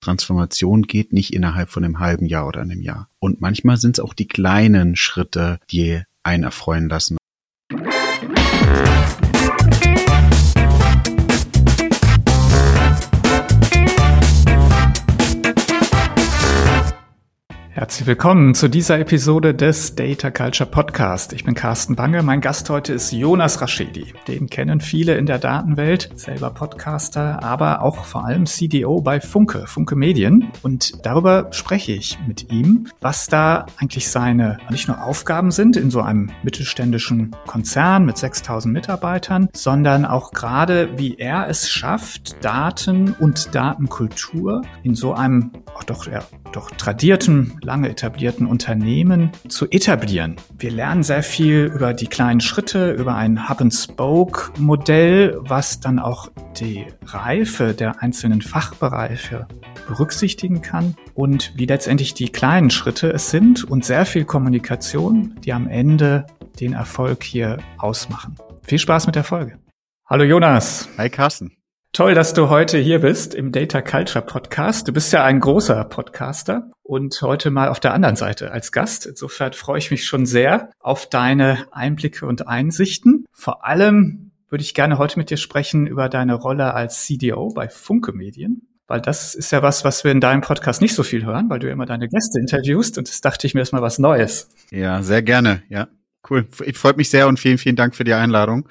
Transformation geht nicht innerhalb von einem halben Jahr oder einem Jahr. Und manchmal sind es auch die kleinen Schritte, die einen erfreuen lassen. Herzlich willkommen zu dieser Episode des Data Culture Podcast. Ich bin Carsten Bange. Mein Gast heute ist Jonas Raschedi. Den kennen viele in der Datenwelt, selber Podcaster, aber auch vor allem CDO bei Funke, Funke Medien. Und darüber spreche ich mit ihm, was da eigentlich seine nicht nur Aufgaben sind in so einem mittelständischen Konzern mit 6000 Mitarbeitern, sondern auch gerade, wie er es schafft, Daten und Datenkultur in so einem auch doch, ja, doch tradierten lange etablierten Unternehmen zu etablieren. Wir lernen sehr viel über die kleinen Schritte, über ein Hub-and-Spoke-Modell, was dann auch die Reife der einzelnen Fachbereiche berücksichtigen kann und wie letztendlich die kleinen Schritte es sind und sehr viel Kommunikation, die am Ende den Erfolg hier ausmachen. Viel Spaß mit der Folge. Hallo Jonas. Hi Carsten. Toll, dass du heute hier bist im Data Culture Podcast. Du bist ja ein großer Podcaster und heute mal auf der anderen Seite als Gast. Insofern freue ich mich schon sehr auf deine Einblicke und Einsichten. Vor allem würde ich gerne heute mit dir sprechen über deine Rolle als CDO bei Funke Medien. Weil das ist ja was, was wir in deinem Podcast nicht so viel hören, weil du immer deine Gäste interviewst und das dachte ich mir erstmal was Neues. Ja, sehr gerne. Ja, cool. Ich freue mich sehr und vielen, vielen Dank für die Einladung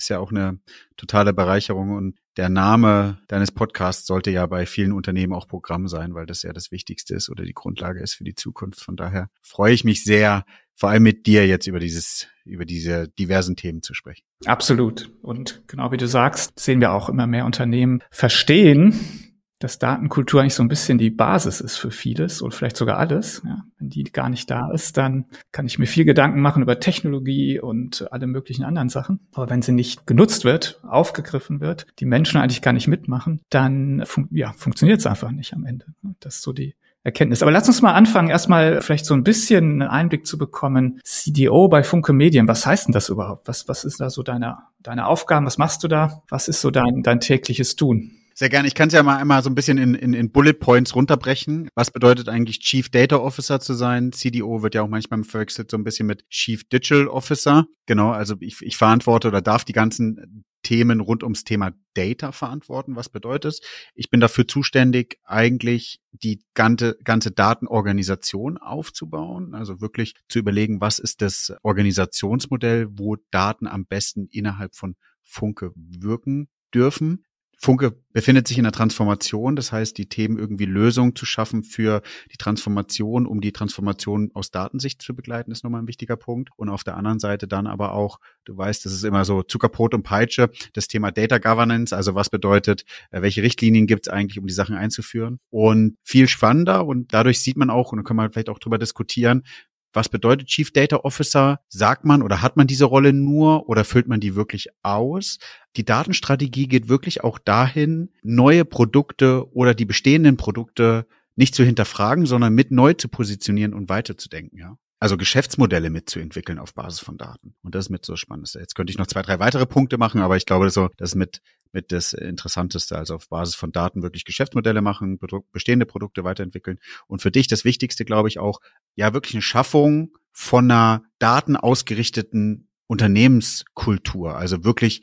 ist ja auch eine totale Bereicherung und der Name deines Podcasts sollte ja bei vielen Unternehmen auch Programm sein, weil das ja das Wichtigste ist oder die Grundlage ist für die Zukunft. Von daher freue ich mich sehr, vor allem mit dir jetzt über dieses, über diese diversen Themen zu sprechen. Absolut. Und genau wie du sagst, sehen wir auch immer mehr Unternehmen verstehen, dass Datenkultur eigentlich so ein bisschen die Basis ist für vieles und vielleicht sogar alles. Ja, wenn die gar nicht da ist, dann kann ich mir viel Gedanken machen über Technologie und alle möglichen anderen Sachen. Aber wenn sie nicht genutzt wird, aufgegriffen wird, die Menschen eigentlich gar nicht mitmachen, dann fun ja, funktioniert es einfach nicht am Ende. Das ist so die Erkenntnis. Aber lass uns mal anfangen, erstmal vielleicht so ein bisschen einen Einblick zu bekommen. CDO bei Funke Medien, was heißt denn das überhaupt? Was, was ist da so deine, deine Aufgaben? Was machst du da? Was ist so dein, dein tägliches Tun? Sehr gerne. Ich kann es ja mal einmal so ein bisschen in, in, in Bullet Points runterbrechen. Was bedeutet eigentlich Chief Data Officer zu sein? CDO wird ja auch manchmal verwechselt so ein bisschen mit Chief Digital Officer. Genau, also ich, ich verantworte oder darf die ganzen Themen rund ums Thema Data verantworten. Was bedeutet es? Ich bin dafür zuständig, eigentlich die ganze, ganze Datenorganisation aufzubauen. Also wirklich zu überlegen, was ist das Organisationsmodell, wo Daten am besten innerhalb von Funke wirken dürfen. Funke befindet sich in der Transformation, das heißt, die Themen irgendwie Lösungen zu schaffen für die Transformation, um die Transformation aus Datensicht zu begleiten, ist nochmal ein wichtiger Punkt. Und auf der anderen Seite dann aber auch, du weißt, das ist immer so Zuckerbrot und Peitsche, das Thema Data Governance, also was bedeutet, äh, welche Richtlinien gibt es eigentlich, um die Sachen einzuführen. Und viel spannender und dadurch sieht man auch, und da können wir vielleicht auch drüber diskutieren, was bedeutet Chief Data Officer? Sagt man oder hat man diese Rolle nur oder füllt man die wirklich aus? Die Datenstrategie geht wirklich auch dahin, neue Produkte oder die bestehenden Produkte nicht zu hinterfragen, sondern mit neu zu positionieren und weiterzudenken, ja. Also Geschäftsmodelle mitzuentwickeln auf Basis von Daten. Und das ist mit so spannend. Jetzt könnte ich noch zwei, drei weitere Punkte machen, aber ich glaube, so, das ist mit mit das Interessanteste, also auf Basis von Daten wirklich Geschäftsmodelle machen, bestehende Produkte weiterentwickeln. Und für dich das Wichtigste, glaube ich, auch, ja, wirklich eine Schaffung von einer datenausgerichteten Unternehmenskultur. Also wirklich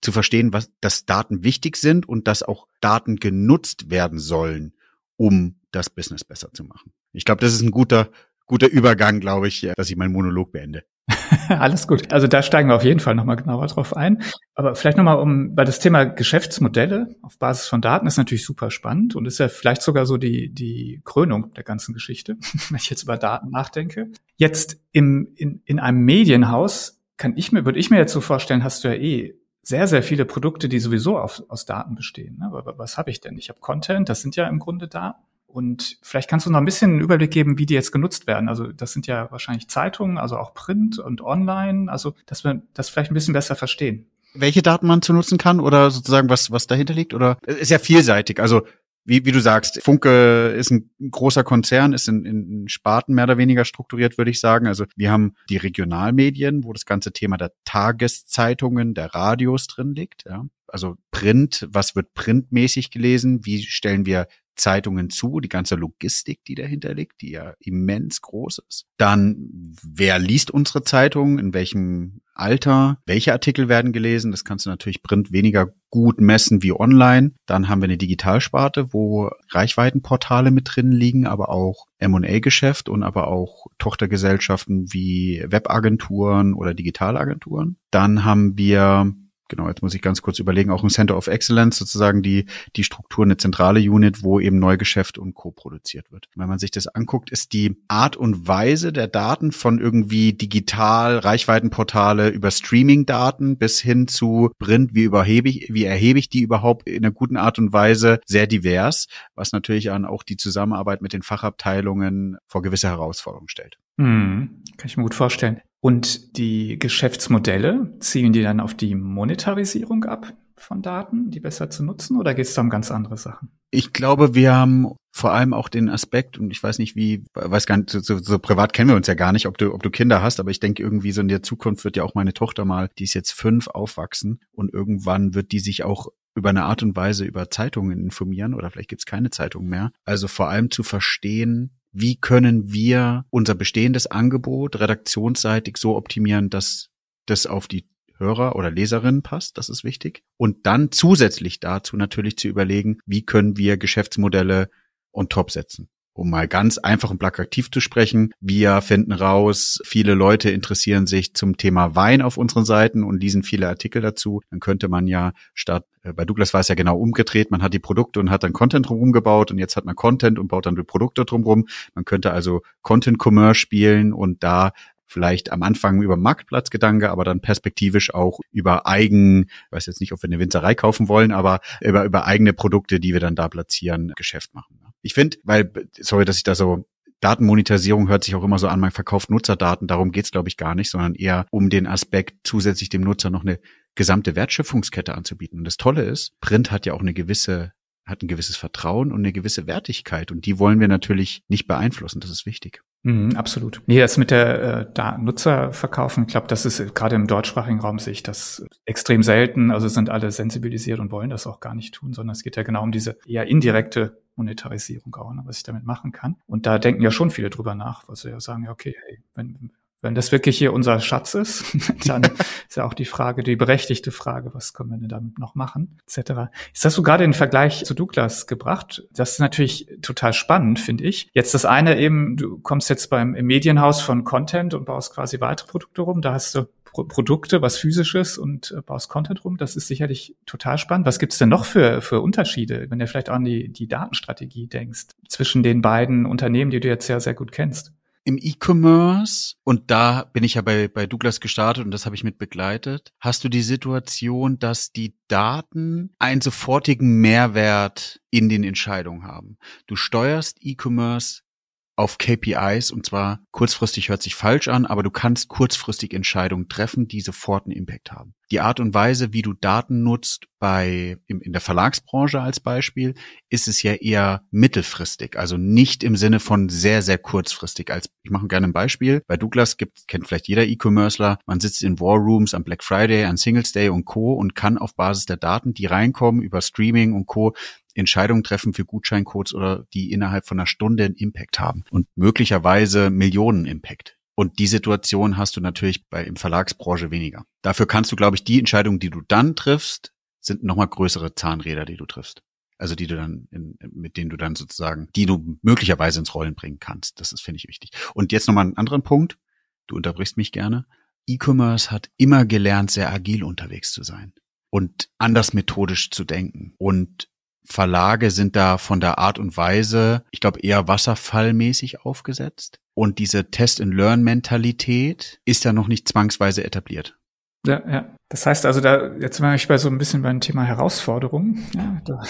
zu verstehen, was, dass Daten wichtig sind und dass auch Daten genutzt werden sollen, um das Business besser zu machen. Ich glaube, das ist ein guter, guter Übergang, glaube ich, dass ich meinen Monolog beende. Alles gut. Also da steigen wir auf jeden Fall nochmal genauer drauf ein. Aber vielleicht nochmal um, weil das Thema Geschäftsmodelle auf Basis von Daten ist natürlich super spannend und ist ja vielleicht sogar so die, die Krönung der ganzen Geschichte, wenn ich jetzt über Daten nachdenke. Jetzt im, in, in einem Medienhaus kann ich mir, würde ich mir jetzt so vorstellen, hast du ja eh sehr, sehr viele Produkte, die sowieso auf, aus Daten bestehen. Ne? Aber was habe ich denn? Ich habe Content, das sind ja im Grunde Daten. Und vielleicht kannst du noch ein bisschen einen Überblick geben, wie die jetzt genutzt werden. Also das sind ja wahrscheinlich Zeitungen, also auch Print und Online, also dass wir das vielleicht ein bisschen besser verstehen. Welche Daten man zu nutzen kann oder sozusagen was, was dahinter liegt? Oder ist ja vielseitig. Also wie, wie du sagst, Funke ist ein großer Konzern, ist in, in Sparten mehr oder weniger strukturiert, würde ich sagen. Also wir haben die Regionalmedien, wo das ganze Thema der Tageszeitungen, der Radios drin liegt. Ja. Also Print, was wird printmäßig gelesen? Wie stellen wir Zeitungen zu, die ganze Logistik, die dahinter liegt, die ja immens groß ist. Dann, wer liest unsere Zeitung, in welchem Alter, welche Artikel werden gelesen, das kannst du natürlich print weniger gut messen wie online. Dann haben wir eine Digitalsparte, wo Reichweitenportale mit drin liegen, aber auch M&A-Geschäft und aber auch Tochtergesellschaften wie Webagenturen oder Digitalagenturen. Dann haben wir genau, jetzt muss ich ganz kurz überlegen, auch ein Center of Excellence, sozusagen die, die Struktur, eine zentrale Unit, wo eben Neugeschäft und Co. produziert wird. Wenn man sich das anguckt, ist die Art und Weise der Daten von irgendwie digital Reichweitenportale über Streaming-Daten bis hin zu Print, wie überhebe ich, wie erhebe ich die überhaupt in einer guten Art und Weise sehr divers, was natürlich an auch die Zusammenarbeit mit den Fachabteilungen vor gewisse Herausforderungen stellt. Hm, kann ich mir gut vorstellen. Und die Geschäftsmodelle, zielen die dann auf die Monetarisierung ab von Daten, die besser zu nutzen, oder geht es da um ganz andere Sachen? Ich glaube, wir haben vor allem auch den Aspekt, und ich weiß nicht, wie, weiß gar nicht, so, so privat kennen wir uns ja gar nicht, ob du, ob du Kinder hast, aber ich denke irgendwie so in der Zukunft wird ja auch meine Tochter mal, die ist jetzt fünf, aufwachsen und irgendwann wird die sich auch über eine Art und Weise über Zeitungen informieren oder vielleicht gibt's keine Zeitungen mehr. Also vor allem zu verstehen, wie können wir unser bestehendes Angebot redaktionsseitig so optimieren, dass das auf die Hörer oder Leserinnen passt, das ist wichtig. Und dann zusätzlich dazu natürlich zu überlegen, wie können wir Geschäftsmodelle on top setzen um mal ganz einfach und plakativ zu sprechen. Wir finden raus, viele Leute interessieren sich zum Thema Wein auf unseren Seiten und lesen viele Artikel dazu. Dann könnte man ja statt, äh, bei Douglas war es ja genau umgedreht, man hat die Produkte und hat dann Content drumherum gebaut und jetzt hat man Content und baut dann die Produkte drumherum. Man könnte also Content Commerce spielen und da vielleicht am Anfang über Marktplatzgedanke, aber dann perspektivisch auch über eigen, ich weiß jetzt nicht, ob wir eine Winzerei kaufen wollen, aber über, über eigene Produkte, die wir dann da platzieren, Geschäft machen. Ich finde, weil, sorry, dass ich da so Datenmonetarisierung hört sich auch immer so an, man verkauft Nutzerdaten, darum geht's glaube ich gar nicht, sondern eher um den Aspekt, zusätzlich dem Nutzer noch eine gesamte Wertschöpfungskette anzubieten. Und das Tolle ist, Print hat ja auch eine gewisse, hat ein gewisses Vertrauen und eine gewisse Wertigkeit und die wollen wir natürlich nicht beeinflussen, das ist wichtig. Mhm, absolut. Nee, das mit der äh, Nutzer verkaufen, ich glaube, das ist äh, gerade im deutschsprachigen Raum sehe ich das extrem selten. Also sind alle sensibilisiert und wollen das auch gar nicht tun, sondern es geht ja genau um diese eher indirekte Monetarisierung auch, ne, was ich damit machen kann. Und da denken ja schon viele drüber nach, was sie ja sagen, ja, okay, hey, wenn, wenn das wirklich hier unser Schatz ist, dann ist ja auch die Frage, die berechtigte Frage, was können wir denn damit noch machen, etc. Jetzt hast du gerade den Vergleich zu Douglas gebracht. Das ist natürlich total spannend, finde ich. Jetzt das eine eben, du kommst jetzt beim im Medienhaus von Content und baust quasi weitere Produkte rum. Da hast du Produkte, was physisches und äh, baust Content rum. Das ist sicherlich total spannend. Was gibt's denn noch für, für Unterschiede, wenn du vielleicht auch an die, die Datenstrategie denkst, zwischen den beiden Unternehmen, die du jetzt sehr, sehr gut kennst? Im E-Commerce, und da bin ich ja bei, bei Douglas gestartet und das habe ich mit begleitet, hast du die Situation, dass die Daten einen sofortigen Mehrwert in den Entscheidungen haben. Du steuerst E-Commerce auf KPIs und zwar kurzfristig hört sich falsch an, aber du kannst kurzfristig Entscheidungen treffen, die sofort einen Impact haben. Die Art und Weise, wie du Daten nutzt bei in der Verlagsbranche als Beispiel, ist es ja eher mittelfristig, also nicht im Sinne von sehr sehr kurzfristig. Als ich mache gerne ein Beispiel. Bei Douglas gibt kennt vielleicht jeder E-Commercer, man sitzt in War Rooms am Black Friday, an Singles Day und Co und kann auf Basis der Daten, die reinkommen über Streaming und Co Entscheidungen treffen für Gutscheincodes oder die innerhalb von einer Stunde einen Impact haben und möglicherweise Millionen Impact. Und die Situation hast du natürlich bei im Verlagsbranche weniger. Dafür kannst du, glaube ich, die Entscheidungen, die du dann triffst, sind nochmal größere Zahnräder, die du triffst. Also die du dann, in, mit denen du dann sozusagen, die du möglicherweise ins Rollen bringen kannst. Das ist, finde ich, wichtig. Und jetzt nochmal einen anderen Punkt. Du unterbrichst mich gerne. E-Commerce hat immer gelernt, sehr agil unterwegs zu sein und anders methodisch zu denken. Und Verlage sind da von der Art und Weise, ich glaube, eher wasserfallmäßig aufgesetzt. Und diese Test-and-Learn-Mentalität ist ja noch nicht zwangsweise etabliert. Ja, ja. Das heißt also, da jetzt war ich bei so ein bisschen beim Thema Herausforderungen, ja, da,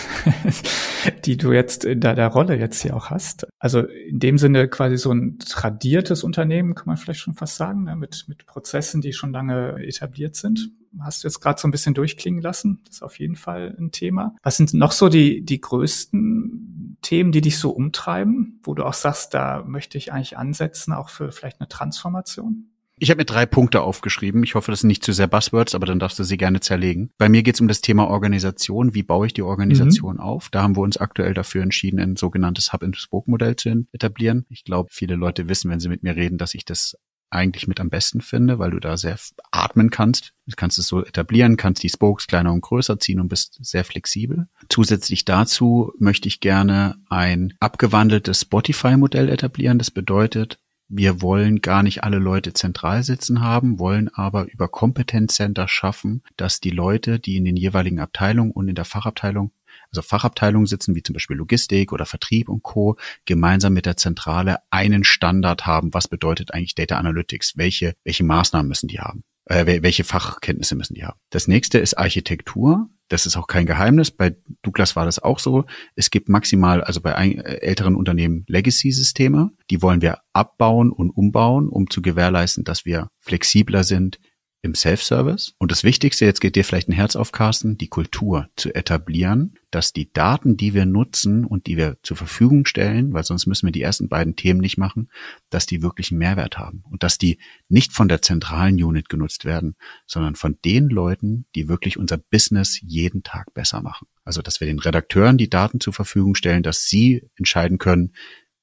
die du jetzt in der, Rolle jetzt hier auch hast. Also in dem Sinne quasi so ein tradiertes Unternehmen, kann man vielleicht schon fast sagen, ne, mit, mit Prozessen, die schon lange etabliert sind. Hast du jetzt gerade so ein bisschen durchklingen lassen. Das ist auf jeden Fall ein Thema. Was sind noch so die, die größten Themen, die dich so umtreiben, wo du auch sagst, da möchte ich eigentlich ansetzen, auch für vielleicht eine Transformation? Ich habe mir drei Punkte aufgeschrieben. Ich hoffe, das sind nicht zu sehr Buzzwords, aber dann darfst du sie gerne zerlegen. Bei mir geht es um das Thema Organisation. Wie baue ich die Organisation mhm. auf? Da haben wir uns aktuell dafür entschieden, ein sogenanntes Hub-and-Spoke-Modell zu etablieren. Ich glaube, viele Leute wissen, wenn sie mit mir reden, dass ich das eigentlich mit am besten finde, weil du da sehr atmen kannst. Du kannst es so etablieren, kannst die Spokes kleiner und größer ziehen und bist sehr flexibel. Zusätzlich dazu möchte ich gerne ein abgewandeltes Spotify-Modell etablieren. Das bedeutet, wir wollen gar nicht alle Leute zentral sitzen haben, wollen aber über Kompetenzcenter schaffen, dass die Leute, die in den jeweiligen Abteilungen und in der Fachabteilung also Fachabteilungen sitzen, wie zum Beispiel Logistik oder Vertrieb und Co., gemeinsam mit der Zentrale einen Standard haben. Was bedeutet eigentlich Data Analytics? Welche, welche Maßnahmen müssen die haben? Äh, welche Fachkenntnisse müssen die haben? Das nächste ist Architektur. Das ist auch kein Geheimnis. Bei Douglas war das auch so. Es gibt maximal, also bei äh, älteren Unternehmen Legacy-Systeme. Die wollen wir abbauen und umbauen, um zu gewährleisten, dass wir flexibler sind, im Self-Service. Und das Wichtigste, jetzt geht dir vielleicht ein Herz auf, Carsten, die Kultur zu etablieren, dass die Daten, die wir nutzen und die wir zur Verfügung stellen, weil sonst müssen wir die ersten beiden Themen nicht machen, dass die wirklich einen Mehrwert haben und dass die nicht von der zentralen Unit genutzt werden, sondern von den Leuten, die wirklich unser Business jeden Tag besser machen. Also, dass wir den Redakteuren die Daten zur Verfügung stellen, dass sie entscheiden können,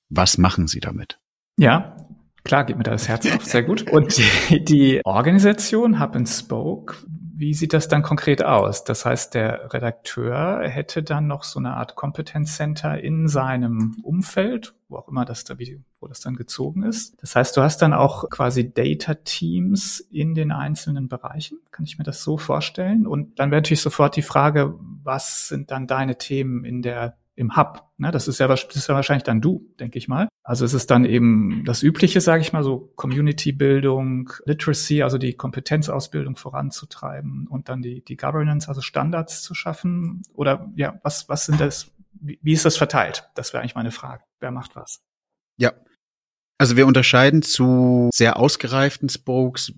was machen sie damit. Ja, Klar, geht mir da das Herz auf, sehr gut. Und die, die Organisation Hub and Spoke, wie sieht das dann konkret aus? Das heißt, der Redakteur hätte dann noch so eine Art Kompetenzcenter in seinem Umfeld, wo auch immer das da, wo das dann gezogen ist. Das heißt, du hast dann auch quasi Data Teams in den einzelnen Bereichen. Kann ich mir das so vorstellen? Und dann wäre natürlich sofort die Frage, was sind dann deine Themen in der im Hub. Ne? Das, ist ja, das ist ja wahrscheinlich dann du, denke ich mal. Also es ist dann eben das Übliche, sage ich mal, so Community-Bildung, Literacy, also die Kompetenzausbildung voranzutreiben und dann die, die Governance, also Standards zu schaffen. Oder ja, was, was sind das, wie, wie ist das verteilt? Das wäre eigentlich meine Frage. Wer macht was? Ja, also wir unterscheiden zu sehr ausgereiften Spokes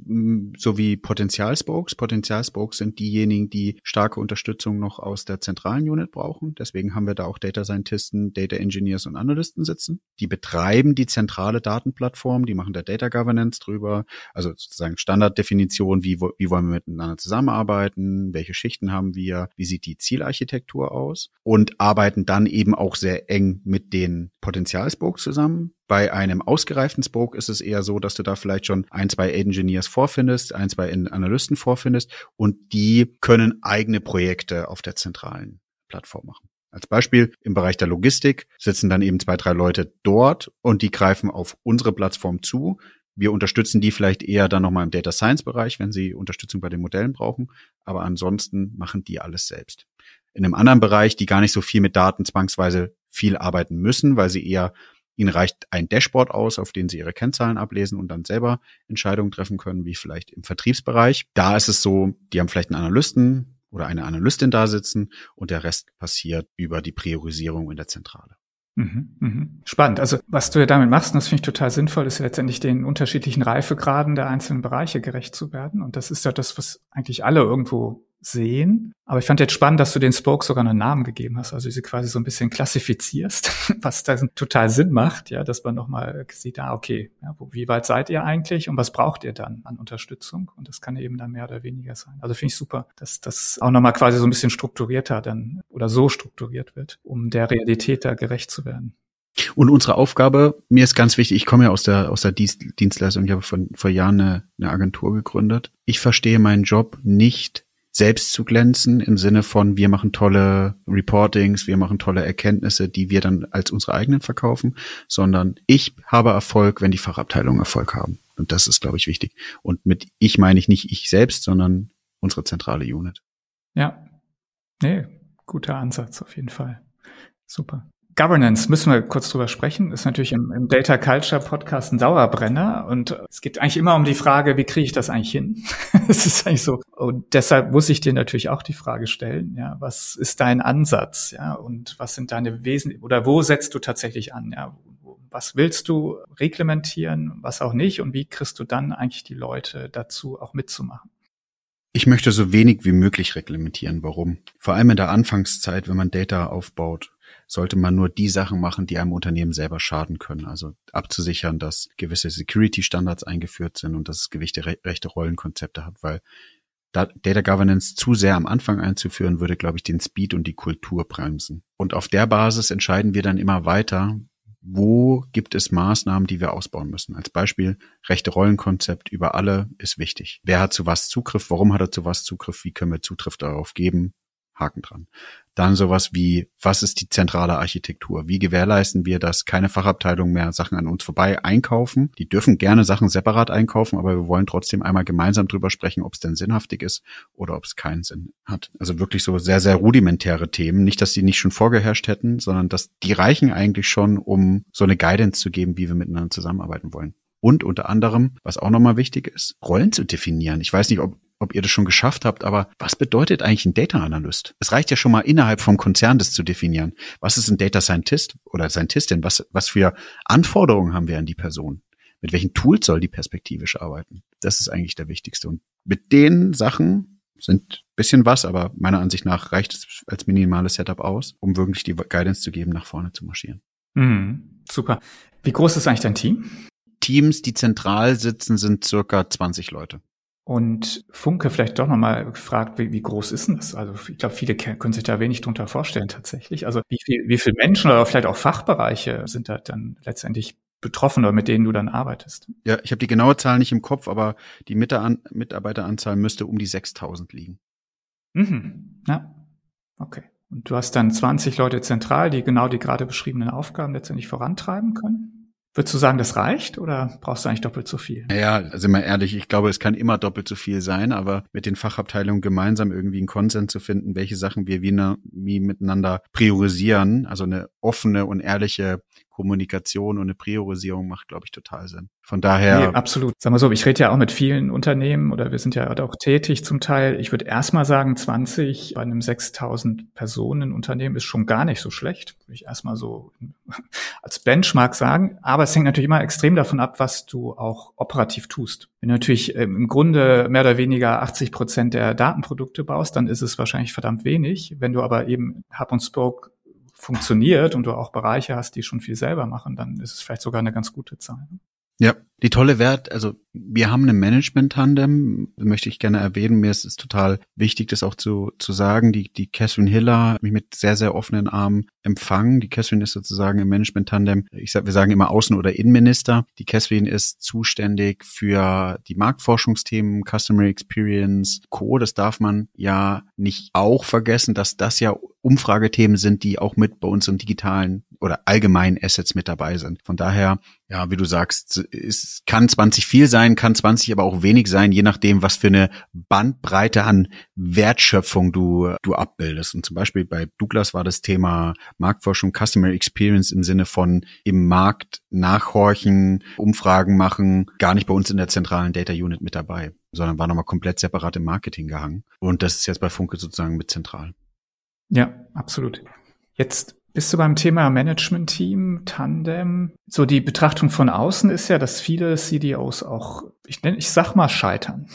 sowie Potenzial-Spokes. Potenzial-Spokes sind diejenigen, die starke Unterstützung noch aus der zentralen Unit brauchen. Deswegen haben wir da auch Data Scientisten, Data Engineers und Analysten sitzen. Die betreiben die zentrale Datenplattform, die machen da Data Governance drüber, also sozusagen Standarddefinition, wie, wie wollen wir miteinander zusammenarbeiten, welche Schichten haben wir, wie sieht die Zielarchitektur aus und arbeiten dann eben auch sehr eng mit den Potenzial-Spokes zusammen bei einem ausgereiften Spoke ist es eher so, dass du da vielleicht schon ein, zwei Engineers vorfindest, ein, zwei Analysten vorfindest und die können eigene Projekte auf der zentralen Plattform machen. Als Beispiel im Bereich der Logistik sitzen dann eben zwei, drei Leute dort und die greifen auf unsere Plattform zu. Wir unterstützen die vielleicht eher dann nochmal im Data Science Bereich, wenn sie Unterstützung bei den Modellen brauchen. Aber ansonsten machen die alles selbst. In einem anderen Bereich, die gar nicht so viel mit Daten zwangsweise viel arbeiten müssen, weil sie eher Ihnen reicht ein Dashboard aus, auf dem Sie Ihre Kennzahlen ablesen und dann selber Entscheidungen treffen können, wie vielleicht im Vertriebsbereich. Da ist es so, die haben vielleicht einen Analysten oder eine Analystin da sitzen und der Rest passiert über die Priorisierung in der Zentrale. Mhm, mhm. Spannend. Also was du ja damit machst, und das finde ich total sinnvoll, ist letztendlich den unterschiedlichen Reifegraden der einzelnen Bereiche gerecht zu werden. Und das ist ja das, was eigentlich alle irgendwo sehen. Aber ich fand jetzt spannend, dass du den Spoke sogar einen Namen gegeben hast, also sie quasi so ein bisschen klassifizierst, was da total Sinn macht, ja, dass man nochmal sieht, ah, okay, ja, wo, wie weit seid ihr eigentlich und was braucht ihr dann an Unterstützung? Und das kann eben dann mehr oder weniger sein. Also finde ich super, dass das auch nochmal quasi so ein bisschen strukturierter dann oder so strukturiert wird, um der Realität da gerecht zu werden. Und unsere Aufgabe, mir ist ganz wichtig, ich komme ja aus der, aus der Dienstleistung, ich habe vor, vor Jahren eine, eine Agentur gegründet. Ich verstehe meinen Job nicht selbst zu glänzen im Sinne von, wir machen tolle Reportings, wir machen tolle Erkenntnisse, die wir dann als unsere eigenen verkaufen, sondern ich habe Erfolg, wenn die Fachabteilungen Erfolg haben. Und das ist, glaube ich, wichtig. Und mit ich meine ich nicht ich selbst, sondern unsere zentrale Unit. Ja. Nee, guter Ansatz auf jeden Fall. Super. Governance müssen wir kurz drüber sprechen. Ist natürlich im, im, Data Culture Podcast ein Dauerbrenner und es geht eigentlich immer um die Frage, wie kriege ich das eigentlich hin? Es ist eigentlich so. Und deshalb muss ich dir natürlich auch die Frage stellen, ja, was ist dein Ansatz, ja, und was sind deine Wesen oder wo setzt du tatsächlich an, ja? Was willst du reglementieren, was auch nicht und wie kriegst du dann eigentlich die Leute dazu auch mitzumachen? Ich möchte so wenig wie möglich reglementieren. Warum? Vor allem in der Anfangszeit, wenn man Data aufbaut sollte man nur die Sachen machen, die einem Unternehmen selber schaden können. Also abzusichern, dass gewisse Security-Standards eingeführt sind und dass es gewichte rechte Rollenkonzepte hat, weil Data Governance zu sehr am Anfang einzuführen, würde, glaube ich, den Speed und die Kultur bremsen. Und auf der Basis entscheiden wir dann immer weiter, wo gibt es Maßnahmen, die wir ausbauen müssen. Als Beispiel, rechte Rollenkonzept über alle ist wichtig. Wer hat zu was Zugriff? Warum hat er zu was Zugriff? Wie können wir Zugriff darauf geben? Haken dran. Dann sowas wie, was ist die zentrale Architektur? Wie gewährleisten wir, dass keine Fachabteilung mehr Sachen an uns vorbei einkaufen? Die dürfen gerne Sachen separat einkaufen, aber wir wollen trotzdem einmal gemeinsam drüber sprechen, ob es denn sinnhaftig ist oder ob es keinen Sinn hat. Also wirklich so sehr, sehr rudimentäre Themen. Nicht, dass die nicht schon vorgeherrscht hätten, sondern dass die reichen eigentlich schon, um so eine Guidance zu geben, wie wir miteinander zusammenarbeiten wollen. Und unter anderem, was auch nochmal wichtig ist, Rollen zu definieren. Ich weiß nicht, ob ob ihr das schon geschafft habt, aber was bedeutet eigentlich ein Data Analyst? Es reicht ja schon mal innerhalb vom Konzern das zu definieren. Was ist ein Data Scientist oder Scientistin? Was, was für Anforderungen haben wir an die Person? Mit welchen Tools soll die perspektivisch arbeiten? Das ist eigentlich der wichtigste. Und mit den Sachen sind bisschen was, aber meiner Ansicht nach reicht es als minimales Setup aus, um wirklich die Guidance zu geben, nach vorne zu marschieren. Mhm, super. Wie groß ist eigentlich dein Team? Teams, die zentral sitzen, sind circa 20 Leute. Und Funke vielleicht doch nochmal gefragt, wie, wie groß ist denn das? Also ich glaube, viele können sich da wenig drunter vorstellen tatsächlich. Also wie viel, wie viele Menschen oder vielleicht auch Fachbereiche sind da dann letztendlich betroffen oder mit denen du dann arbeitest? Ja, ich habe die genaue Zahl nicht im Kopf, aber die Mitarbeiteranzahl müsste um die 6000 liegen. Mhm. Ja, okay. Und du hast dann 20 Leute zentral, die genau die gerade beschriebenen Aufgaben letztendlich vorantreiben können? Würdest du sagen, das reicht oder brauchst du eigentlich doppelt so viel? Ja, also mal ehrlich, ich glaube, es kann immer doppelt so viel sein, aber mit den Fachabteilungen gemeinsam irgendwie einen Konsens zu finden, welche Sachen wir wie, ne, wie miteinander priorisieren, also eine offene und ehrliche Kommunikation und eine Priorisierung macht, glaube ich, total Sinn. Von daher. Nee, absolut. Sag mal so, ich rede ja auch mit vielen Unternehmen oder wir sind ja auch tätig zum Teil. Ich würde erstmal sagen, 20 bei einem 6000 Personen Unternehmen ist schon gar nicht so schlecht. Würde ich erstmal so als Benchmark sagen. Aber es hängt natürlich immer extrem davon ab, was du auch operativ tust. Wenn du natürlich ähm, im Grunde mehr oder weniger 80 Prozent der Datenprodukte baust, dann ist es wahrscheinlich verdammt wenig. Wenn du aber eben Hub und Spoke funktioniert und du auch Bereiche hast, die schon viel selber machen, dann ist es vielleicht sogar eine ganz gute Zahl. Ja, die tolle Wert, also wir haben eine Management-Tandem, möchte ich gerne erwähnen. Mir ist es total wichtig, das auch zu, zu sagen. Die, die Catherine Hiller hat mich mit sehr, sehr offenen Armen empfangen. Die Catherine ist sozusagen im Management-Tandem, ich sag, wir sagen immer Außen- oder Innenminister. Die Catherine ist zuständig für die Marktforschungsthemen, Customer Experience, Co. Das darf man ja nicht auch vergessen, dass das ja Umfragethemen sind, die auch mit bei uns im digitalen oder allgemeinen Assets mit dabei sind. Von daher, ja, wie du sagst, es kann 20 viel sein, kann 20 aber auch wenig sein, je nachdem, was für eine Bandbreite an Wertschöpfung du, du abbildest. Und zum Beispiel bei Douglas war das Thema Marktforschung, Customer Experience im Sinne von im Markt nachhorchen, Umfragen machen, gar nicht bei uns in der zentralen Data Unit mit dabei, sondern war nochmal komplett separat im Marketing gehangen. Und das ist jetzt bei Funke sozusagen mit zentral. Ja, absolut. Jetzt bist du beim Thema Management-Team, Tandem? So die Betrachtung von außen ist ja, dass viele CDOs auch, ich nenne, ich sag mal scheitern.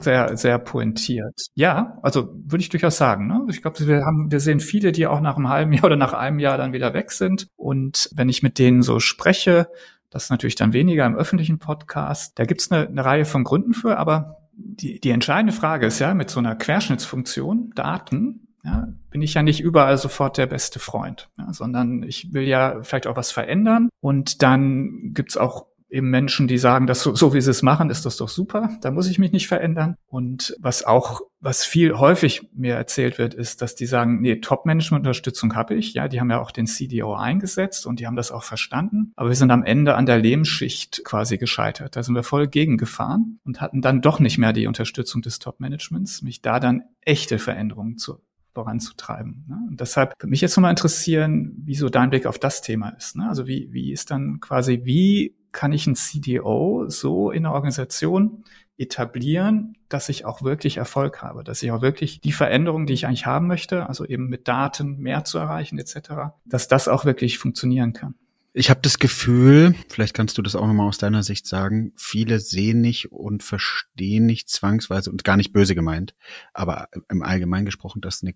Sehr, sehr pointiert. Ja, also würde ich durchaus sagen. Ne? Ich glaube, wir haben, wir sehen viele, die auch nach einem halben Jahr oder nach einem Jahr dann wieder weg sind. Und wenn ich mit denen so spreche, das ist natürlich dann weniger im öffentlichen Podcast. Da gibt's eine, eine Reihe von Gründen für, aber die, die entscheidende Frage ist ja mit so einer Querschnittsfunktion, Daten, ja, bin ich ja nicht überall sofort der beste Freund, ja, sondern ich will ja vielleicht auch was verändern. Und dann gibt's auch eben Menschen, die sagen, dass so, so wie sie es machen, ist das doch super, da muss ich mich nicht verändern. Und was auch, was viel häufig mir erzählt wird, ist, dass die sagen, nee, Top-Management-Unterstützung habe ich. Ja, die haben ja auch den CDO eingesetzt und die haben das auch verstanden. Aber wir sind am Ende an der Lehmschicht quasi gescheitert. Da sind wir voll gegengefahren und hatten dann doch nicht mehr die Unterstützung des Top-Managements, mich da dann echte Veränderungen zu voranzutreiben. Ne? Und deshalb würde mich jetzt nochmal interessieren, wie so dein Blick auf das Thema ist. Ne? Also wie, wie ist dann quasi, wie kann ich ein CDO so in der Organisation etablieren, dass ich auch wirklich Erfolg habe, dass ich auch wirklich die Veränderungen, die ich eigentlich haben möchte, also eben mit Daten mehr zu erreichen etc., dass das auch wirklich funktionieren kann. Ich habe das Gefühl, vielleicht kannst du das auch nochmal aus deiner Sicht sagen, viele sehen nicht und verstehen nicht zwangsweise und gar nicht böse gemeint, aber im Allgemeinen gesprochen, dass eine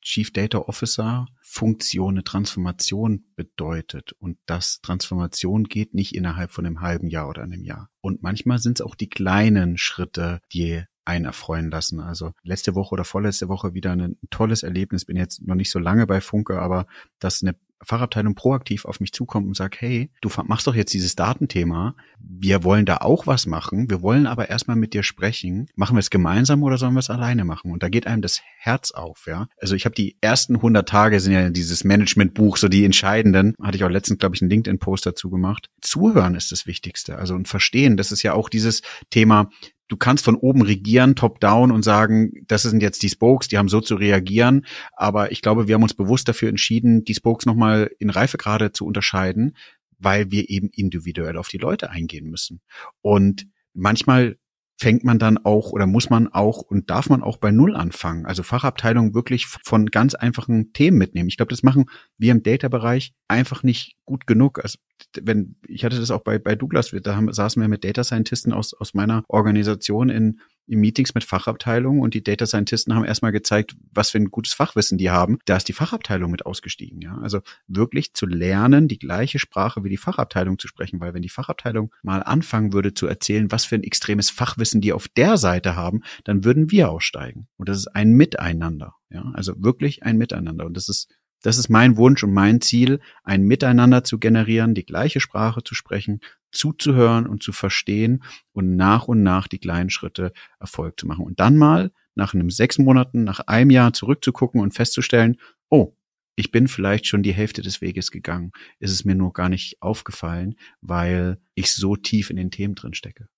Chief Data Officer Funktion eine Transformation bedeutet und dass Transformation geht nicht innerhalb von einem halben Jahr oder einem Jahr. Und manchmal sind es auch die kleinen Schritte, die einen erfreuen lassen. Also letzte Woche oder vorletzte Woche wieder ein tolles Erlebnis. Bin jetzt noch nicht so lange bei Funke, aber dass eine Fachabteilung proaktiv auf mich zukommt und sagt, hey, du machst doch jetzt dieses Datenthema. Wir wollen da auch was machen. Wir wollen aber erstmal mit dir sprechen. Machen wir es gemeinsam oder sollen wir es alleine machen? Und da geht einem das Herz auf, ja. Also ich habe die ersten 100 Tage sind ja dieses Managementbuch, so die entscheidenden. Hatte ich auch letztens, glaube ich, einen LinkedIn-Post dazu gemacht. Zuhören ist das Wichtigste. Also und verstehen. Das ist ja auch dieses Thema, du kannst von oben regieren, top-down und sagen, das sind jetzt die Spokes, die haben so zu reagieren. Aber ich glaube, wir haben uns bewusst dafür entschieden, die Spokes nochmal in Reifegrade zu unterscheiden, weil wir eben individuell auf die Leute eingehen müssen. Und manchmal fängt man dann auch oder muss man auch und darf man auch bei Null anfangen. Also Fachabteilungen wirklich von ganz einfachen Themen mitnehmen. Ich glaube, das machen wir im Data-Bereich einfach nicht gut genug. Also wenn, ich hatte das auch bei, bei Douglas, da haben, saßen wir mit Data Scientisten aus, aus meiner Organisation in in Meetings mit Fachabteilungen und die Data Scientisten haben erstmal gezeigt, was für ein gutes Fachwissen die haben. Da ist die Fachabteilung mit ausgestiegen. Ja? Also wirklich zu lernen, die gleiche Sprache wie die Fachabteilung zu sprechen, weil wenn die Fachabteilung mal anfangen würde zu erzählen, was für ein extremes Fachwissen die auf der Seite haben, dann würden wir aussteigen. Und das ist ein Miteinander. Ja? Also wirklich ein Miteinander. Und das ist das ist mein Wunsch und mein Ziel, ein Miteinander zu generieren, die gleiche Sprache zu sprechen, zuzuhören und zu verstehen und nach und nach die kleinen Schritte Erfolg zu machen. Und dann mal nach einem sechs Monaten, nach einem Jahr zurückzugucken und festzustellen, oh, ich bin vielleicht schon die Hälfte des Weges gegangen. Ist es mir nur gar nicht aufgefallen, weil ich so tief in den Themen drin stecke.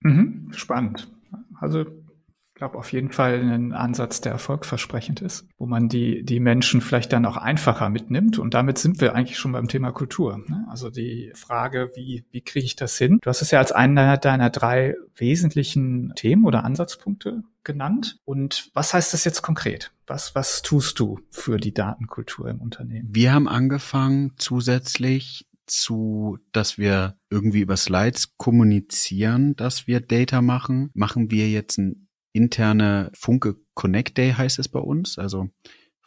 Mhm, spannend. Also glaube, auf jeden Fall ein Ansatz, der erfolgsversprechend ist, wo man die, die Menschen vielleicht dann auch einfacher mitnimmt. Und damit sind wir eigentlich schon beim Thema Kultur. Ne? Also die Frage, wie, wie kriege ich das hin? Du hast es ja als einer deiner drei wesentlichen Themen oder Ansatzpunkte genannt. Und was heißt das jetzt konkret? Was, was tust du für die Datenkultur im Unternehmen? Wir haben angefangen, zusätzlich zu, dass wir irgendwie über Slides kommunizieren, dass wir Data machen, machen wir jetzt ein interne Funke Connect Day heißt es bei uns. Also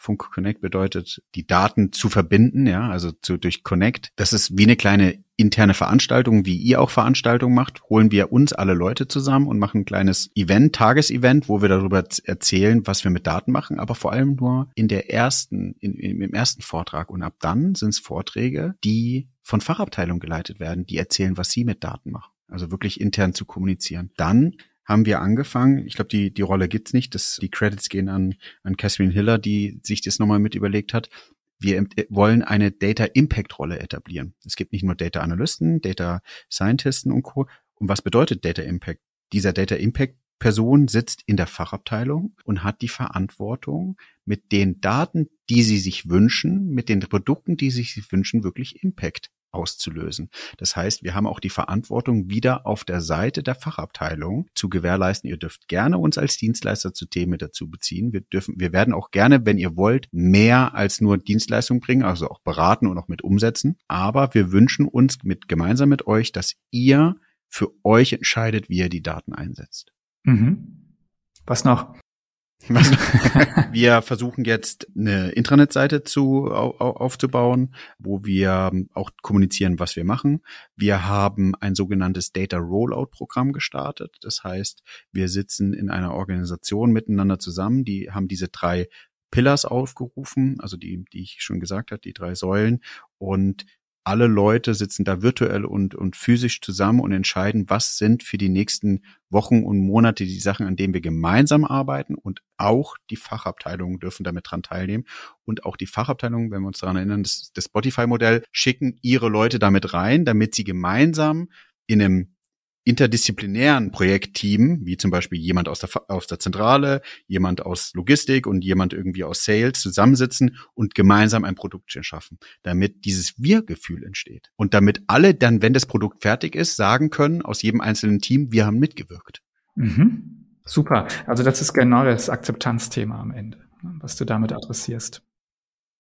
Funke Connect bedeutet, die Daten zu verbinden, ja, also zu, durch Connect. Das ist wie eine kleine interne Veranstaltung, wie ihr auch Veranstaltungen macht, holen wir uns alle Leute zusammen und machen ein kleines Event, Tagesevent, wo wir darüber erzählen, was wir mit Daten machen, aber vor allem nur in der ersten, in, in, im ersten Vortrag. Und ab dann sind es Vorträge, die von Fachabteilungen geleitet werden, die erzählen, was sie mit Daten machen. Also wirklich intern zu kommunizieren. Dann haben wir angefangen. Ich glaube, die, die Rolle gibt's nicht. Das, die Credits gehen an, an Catherine Hiller, die sich das nochmal mit überlegt hat. Wir wollen eine Data Impact Rolle etablieren. Es gibt nicht nur Data Analysten, Data Scientisten und Co. Und was bedeutet Data Impact? Dieser Data Impact Person sitzt in der Fachabteilung und hat die Verantwortung, mit den Daten, die sie sich wünschen, mit den Produkten, die sie sich wünschen, wirklich Impact auszulösen. Das heißt, wir haben auch die Verantwortung, wieder auf der Seite der Fachabteilung zu gewährleisten. Ihr dürft gerne uns als Dienstleister zu Themen dazu beziehen. Wir dürfen, wir werden auch gerne, wenn ihr wollt, mehr als nur Dienstleistung bringen, also auch beraten und auch mit umsetzen. Aber wir wünschen uns mit, gemeinsam mit euch, dass ihr für euch entscheidet, wie ihr die Daten einsetzt. Mhm. Was noch? wir versuchen jetzt eine Intranet-Seite zu, aufzubauen, wo wir auch kommunizieren, was wir machen. Wir haben ein sogenanntes Data Rollout-Programm gestartet. Das heißt, wir sitzen in einer Organisation miteinander zusammen, die haben diese drei Pillars aufgerufen, also die, die ich schon gesagt habe, die drei Säulen. Und alle Leute sitzen da virtuell und, und physisch zusammen und entscheiden, was sind für die nächsten Wochen und Monate die Sachen, an denen wir gemeinsam arbeiten. Und auch die Fachabteilungen dürfen damit dran teilnehmen. Und auch die Fachabteilungen, wenn wir uns daran erinnern, das, das Spotify-Modell schicken ihre Leute damit rein, damit sie gemeinsam in einem interdisziplinären Projektteam, wie zum Beispiel jemand aus der, aus der Zentrale, jemand aus Logistik und jemand irgendwie aus Sales zusammensitzen und gemeinsam ein Produkt schaffen, damit dieses Wir-Gefühl entsteht. Und damit alle dann, wenn das Produkt fertig ist, sagen können aus jedem einzelnen Team, wir haben mitgewirkt. Mhm. Super. Also das ist genau das Akzeptanzthema am Ende, was du damit adressierst.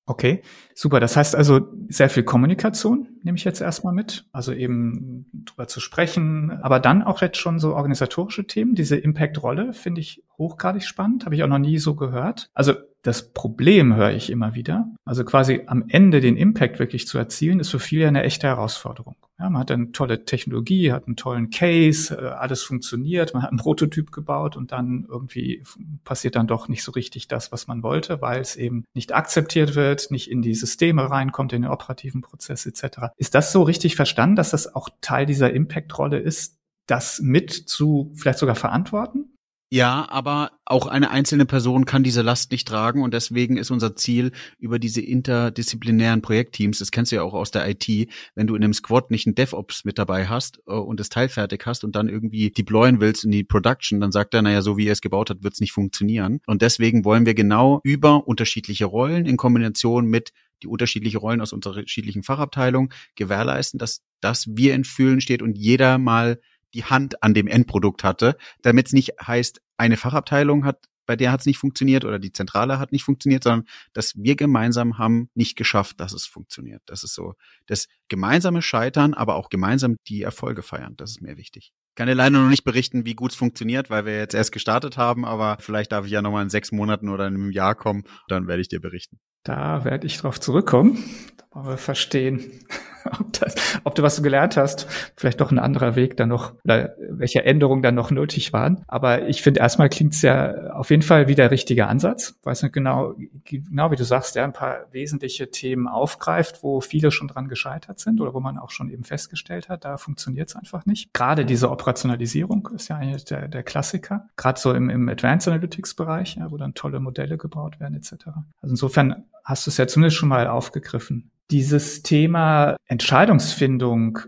Okay, super. Das heißt also sehr viel Kommunikation, nehme ich jetzt erstmal mit. Also eben drüber zu sprechen, aber dann auch jetzt schon so organisatorische Themen. Diese Impact-Rolle finde ich hochgradig spannend, habe ich auch noch nie so gehört. Also das Problem höre ich immer wieder. Also quasi am Ende den Impact wirklich zu erzielen, ist für viele eine echte Herausforderung. Ja, man hat eine tolle Technologie, hat einen tollen Case, äh, alles funktioniert, man hat einen Prototyp gebaut und dann irgendwie passiert dann doch nicht so richtig das, was man wollte, weil es eben nicht akzeptiert wird, nicht in die Systeme reinkommt, in den operativen Prozess etc. Ist das so richtig verstanden, dass das auch Teil dieser Impact-Rolle ist, das mit zu vielleicht sogar verantworten? Ja, aber auch eine einzelne Person kann diese Last nicht tragen und deswegen ist unser Ziel über diese interdisziplinären Projektteams, das kennst du ja auch aus der IT, wenn du in einem Squad nicht einen DevOps mit dabei hast äh, und das Teil fertig hast und dann irgendwie deployen willst in die Production, dann sagt er, naja, so wie er es gebaut hat, wird es nicht funktionieren. Und deswegen wollen wir genau über unterschiedliche Rollen in Kombination mit die unterschiedliche Rollen aus unterschiedlichen Fachabteilungen gewährleisten, dass das wir in Fühlen steht und jeder mal die Hand an dem Endprodukt hatte, damit es nicht heißt, eine Fachabteilung hat, bei der hat es nicht funktioniert oder die Zentrale hat nicht funktioniert, sondern dass wir gemeinsam haben nicht geschafft, dass es funktioniert. Das ist so das gemeinsame Scheitern, aber auch gemeinsam die Erfolge feiern. Das ist mir wichtig. Ich kann dir leider noch nicht berichten, wie gut es funktioniert, weil wir jetzt erst gestartet haben, aber vielleicht darf ich ja nochmal in sechs Monaten oder in einem Jahr kommen, dann werde ich dir berichten. Da werde ich drauf zurückkommen. Da wollen wir verstehen, ob, das, ob du was du gelernt hast, vielleicht doch ein anderer Weg dann noch oder welche Änderungen dann noch nötig waren. Aber ich finde, erstmal klingt es ja auf jeden Fall wie der richtige Ansatz. Weiß nicht genau, genau wie du sagst, ja, ein paar wesentliche Themen aufgreift, wo viele schon dran gescheitert sind oder wo man auch schon eben festgestellt hat, da funktioniert es einfach nicht. Gerade diese Operationalisierung ist ja eigentlich der, der Klassiker. Gerade so im, im Advanced Analytics Bereich, ja, wo dann tolle Modelle gebaut werden etc. Also insofern hast du es ja zumindest schon mal aufgegriffen dieses Thema Entscheidungsfindung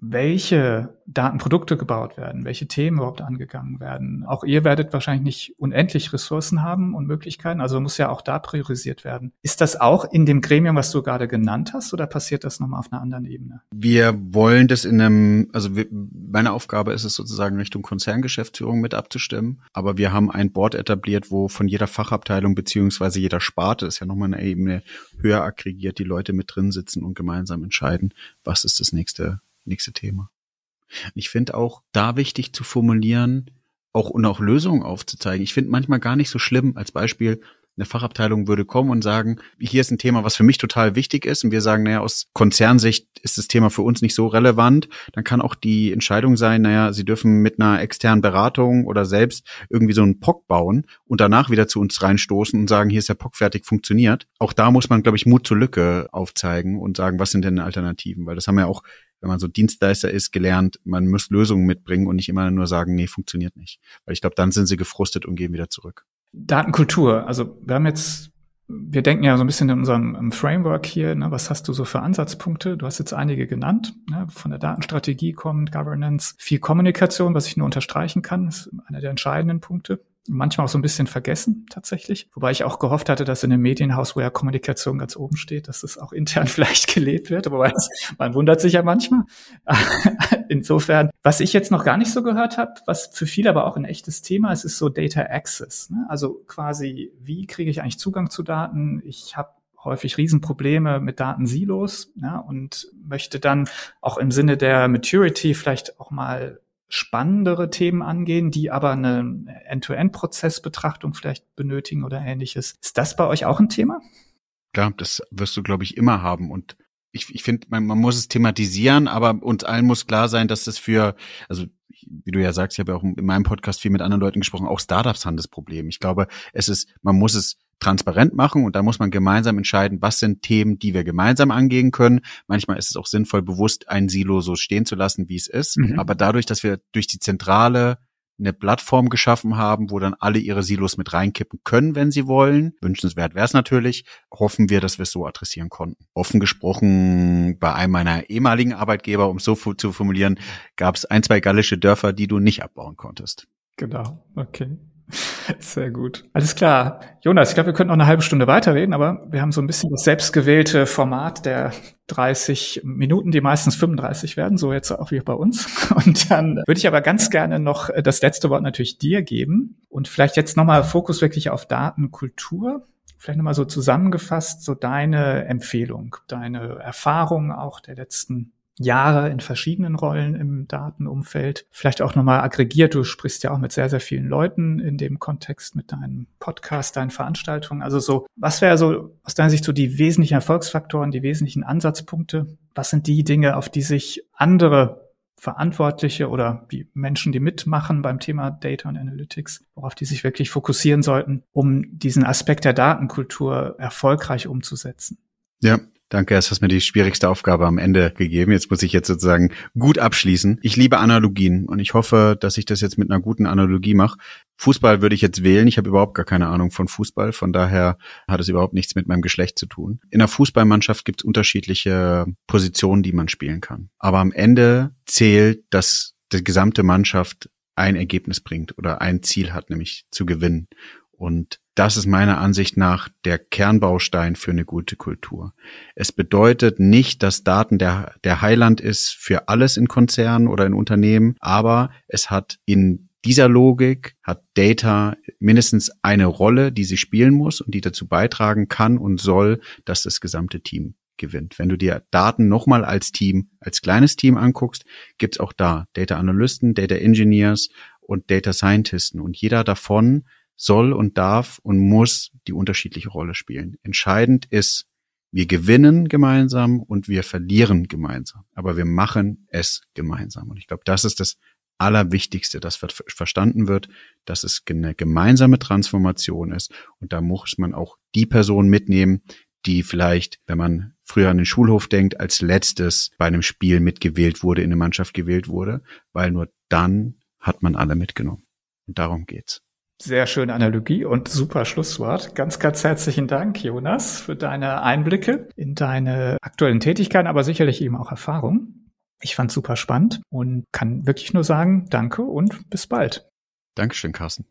welche Datenprodukte gebaut werden, welche Themen überhaupt angegangen werden. Auch ihr werdet wahrscheinlich nicht unendlich Ressourcen haben und Möglichkeiten, also muss ja auch da priorisiert werden. Ist das auch in dem Gremium, was du gerade genannt hast, oder passiert das nochmal auf einer anderen Ebene? Wir wollen das in einem, also wir, meine Aufgabe ist es sozusagen Richtung Konzerngeschäftsführung mit abzustimmen, aber wir haben ein Board etabliert, wo von jeder Fachabteilung beziehungsweise jeder Sparte, ist ja nochmal eine Ebene höher aggregiert, die Leute mit drin sitzen und gemeinsam entscheiden, was ist das nächste nächste Thema. Ich finde auch da wichtig zu formulieren, auch und auch Lösungen aufzuzeigen. Ich finde manchmal gar nicht so schlimm. Als Beispiel, eine Fachabteilung würde kommen und sagen, hier ist ein Thema, was für mich total wichtig ist. Und wir sagen, naja, aus Konzernsicht ist das Thema für uns nicht so relevant. Dann kann auch die Entscheidung sein, naja, Sie dürfen mit einer externen Beratung oder selbst irgendwie so einen POC bauen und danach wieder zu uns reinstoßen und sagen, hier ist der POC fertig, funktioniert. Auch da muss man, glaube ich, Mut zur Lücke aufzeigen und sagen, was sind denn Alternativen? Weil das haben ja auch wenn man so Dienstleister ist, gelernt, man muss Lösungen mitbringen und nicht immer nur sagen, nee, funktioniert nicht. Weil ich glaube, dann sind sie gefrustet und gehen wieder zurück. Datenkultur. Also wir haben jetzt, wir denken ja so ein bisschen in unserem Framework hier, ne, was hast du so für Ansatzpunkte? Du hast jetzt einige genannt, ne, von der Datenstrategie kommt, Governance, viel Kommunikation, was ich nur unterstreichen kann, ist einer der entscheidenden Punkte manchmal auch so ein bisschen vergessen tatsächlich. Wobei ich auch gehofft hatte, dass in einem Medienhaus, wo ja Kommunikation ganz oben steht, dass das auch intern vielleicht gelebt wird. Aber man wundert sich ja manchmal. Insofern, was ich jetzt noch gar nicht so gehört habe, was für viele aber auch ein echtes Thema ist, ist so Data Access. Ne? Also quasi, wie kriege ich eigentlich Zugang zu Daten? Ich habe häufig Riesenprobleme mit Datensilos ja, und möchte dann auch im Sinne der Maturity vielleicht auch mal spannendere Themen angehen, die aber eine End-to-End-Prozessbetrachtung vielleicht benötigen oder ähnliches. Ist das bei euch auch ein Thema? Klar, das wirst du, glaube ich, immer haben. Und ich, ich finde, man, man muss es thematisieren, aber uns allen muss klar sein, dass das für, also wie du ja sagst, ich habe ja auch in meinem Podcast viel mit anderen Leuten gesprochen, auch Startups haben das Problem. Ich glaube, es ist, man muss es transparent machen und da muss man gemeinsam entscheiden, was sind Themen, die wir gemeinsam angehen können. Manchmal ist es auch sinnvoll, bewusst ein Silo so stehen zu lassen, wie es ist. Mhm. Aber dadurch, dass wir durch die Zentrale eine Plattform geschaffen haben, wo dann alle ihre Silos mit reinkippen können, wenn sie wollen. Wünschenswert wäre es natürlich. Hoffen wir, dass wir es so adressieren konnten. Offen gesprochen, bei einem meiner ehemaligen Arbeitgeber, um es so zu formulieren, gab es ein, zwei gallische Dörfer, die du nicht abbauen konntest. Genau, okay. Sehr gut. Alles klar. Jonas, ich glaube, wir könnten noch eine halbe Stunde weiterreden, aber wir haben so ein bisschen das selbstgewählte Format der 30 Minuten, die meistens 35 werden, so jetzt auch wie bei uns. Und dann würde ich aber ganz gerne noch das letzte Wort natürlich dir geben und vielleicht jetzt nochmal Fokus wirklich auf Datenkultur Vielleicht nochmal so zusammengefasst, so deine Empfehlung, deine Erfahrung auch der letzten Jahre in verschiedenen Rollen im Datenumfeld. Vielleicht auch nochmal aggregiert. Du sprichst ja auch mit sehr, sehr vielen Leuten in dem Kontext mit deinem Podcast, deinen Veranstaltungen. Also so, was wäre so aus deiner Sicht so die wesentlichen Erfolgsfaktoren, die wesentlichen Ansatzpunkte? Was sind die Dinge, auf die sich andere Verantwortliche oder die Menschen, die mitmachen beim Thema Data und Analytics, worauf die sich wirklich fokussieren sollten, um diesen Aspekt der Datenkultur erfolgreich umzusetzen. Ja, Danke, es hast mir die schwierigste Aufgabe am Ende gegeben. Jetzt muss ich jetzt sozusagen gut abschließen. Ich liebe Analogien und ich hoffe, dass ich das jetzt mit einer guten Analogie mache. Fußball würde ich jetzt wählen. Ich habe überhaupt gar keine Ahnung von Fußball. Von daher hat es überhaupt nichts mit meinem Geschlecht zu tun. In einer Fußballmannschaft gibt es unterschiedliche Positionen, die man spielen kann. Aber am Ende zählt, dass die gesamte Mannschaft ein Ergebnis bringt oder ein Ziel hat, nämlich zu gewinnen. Und das ist meiner Ansicht nach der Kernbaustein für eine gute Kultur. Es bedeutet nicht, dass Daten der, der Heiland ist für alles in Konzernen oder in Unternehmen, aber es hat in dieser Logik hat Data mindestens eine Rolle, die sie spielen muss und die dazu beitragen kann und soll, dass das gesamte Team gewinnt. Wenn du dir Daten nochmal als Team, als kleines Team anguckst, gibt's auch da Data Analysten, Data Engineers und Data Scientisten und jeder davon soll und darf und muss die unterschiedliche Rolle spielen. Entscheidend ist, wir gewinnen gemeinsam und wir verlieren gemeinsam. Aber wir machen es gemeinsam. Und ich glaube, das ist das Allerwichtigste, das verstanden wird, dass es eine gemeinsame Transformation ist. Und da muss man auch die Person mitnehmen, die vielleicht, wenn man früher an den Schulhof denkt, als letztes bei einem Spiel mitgewählt wurde, in eine Mannschaft gewählt wurde, weil nur dann hat man alle mitgenommen. Und darum geht's. Sehr schöne Analogie und super Schlusswort. Ganz, ganz herzlichen Dank, Jonas, für deine Einblicke in deine aktuellen Tätigkeiten, aber sicherlich eben auch Erfahrung. Ich fand super spannend und kann wirklich nur sagen, danke und bis bald. Dankeschön, Carsten.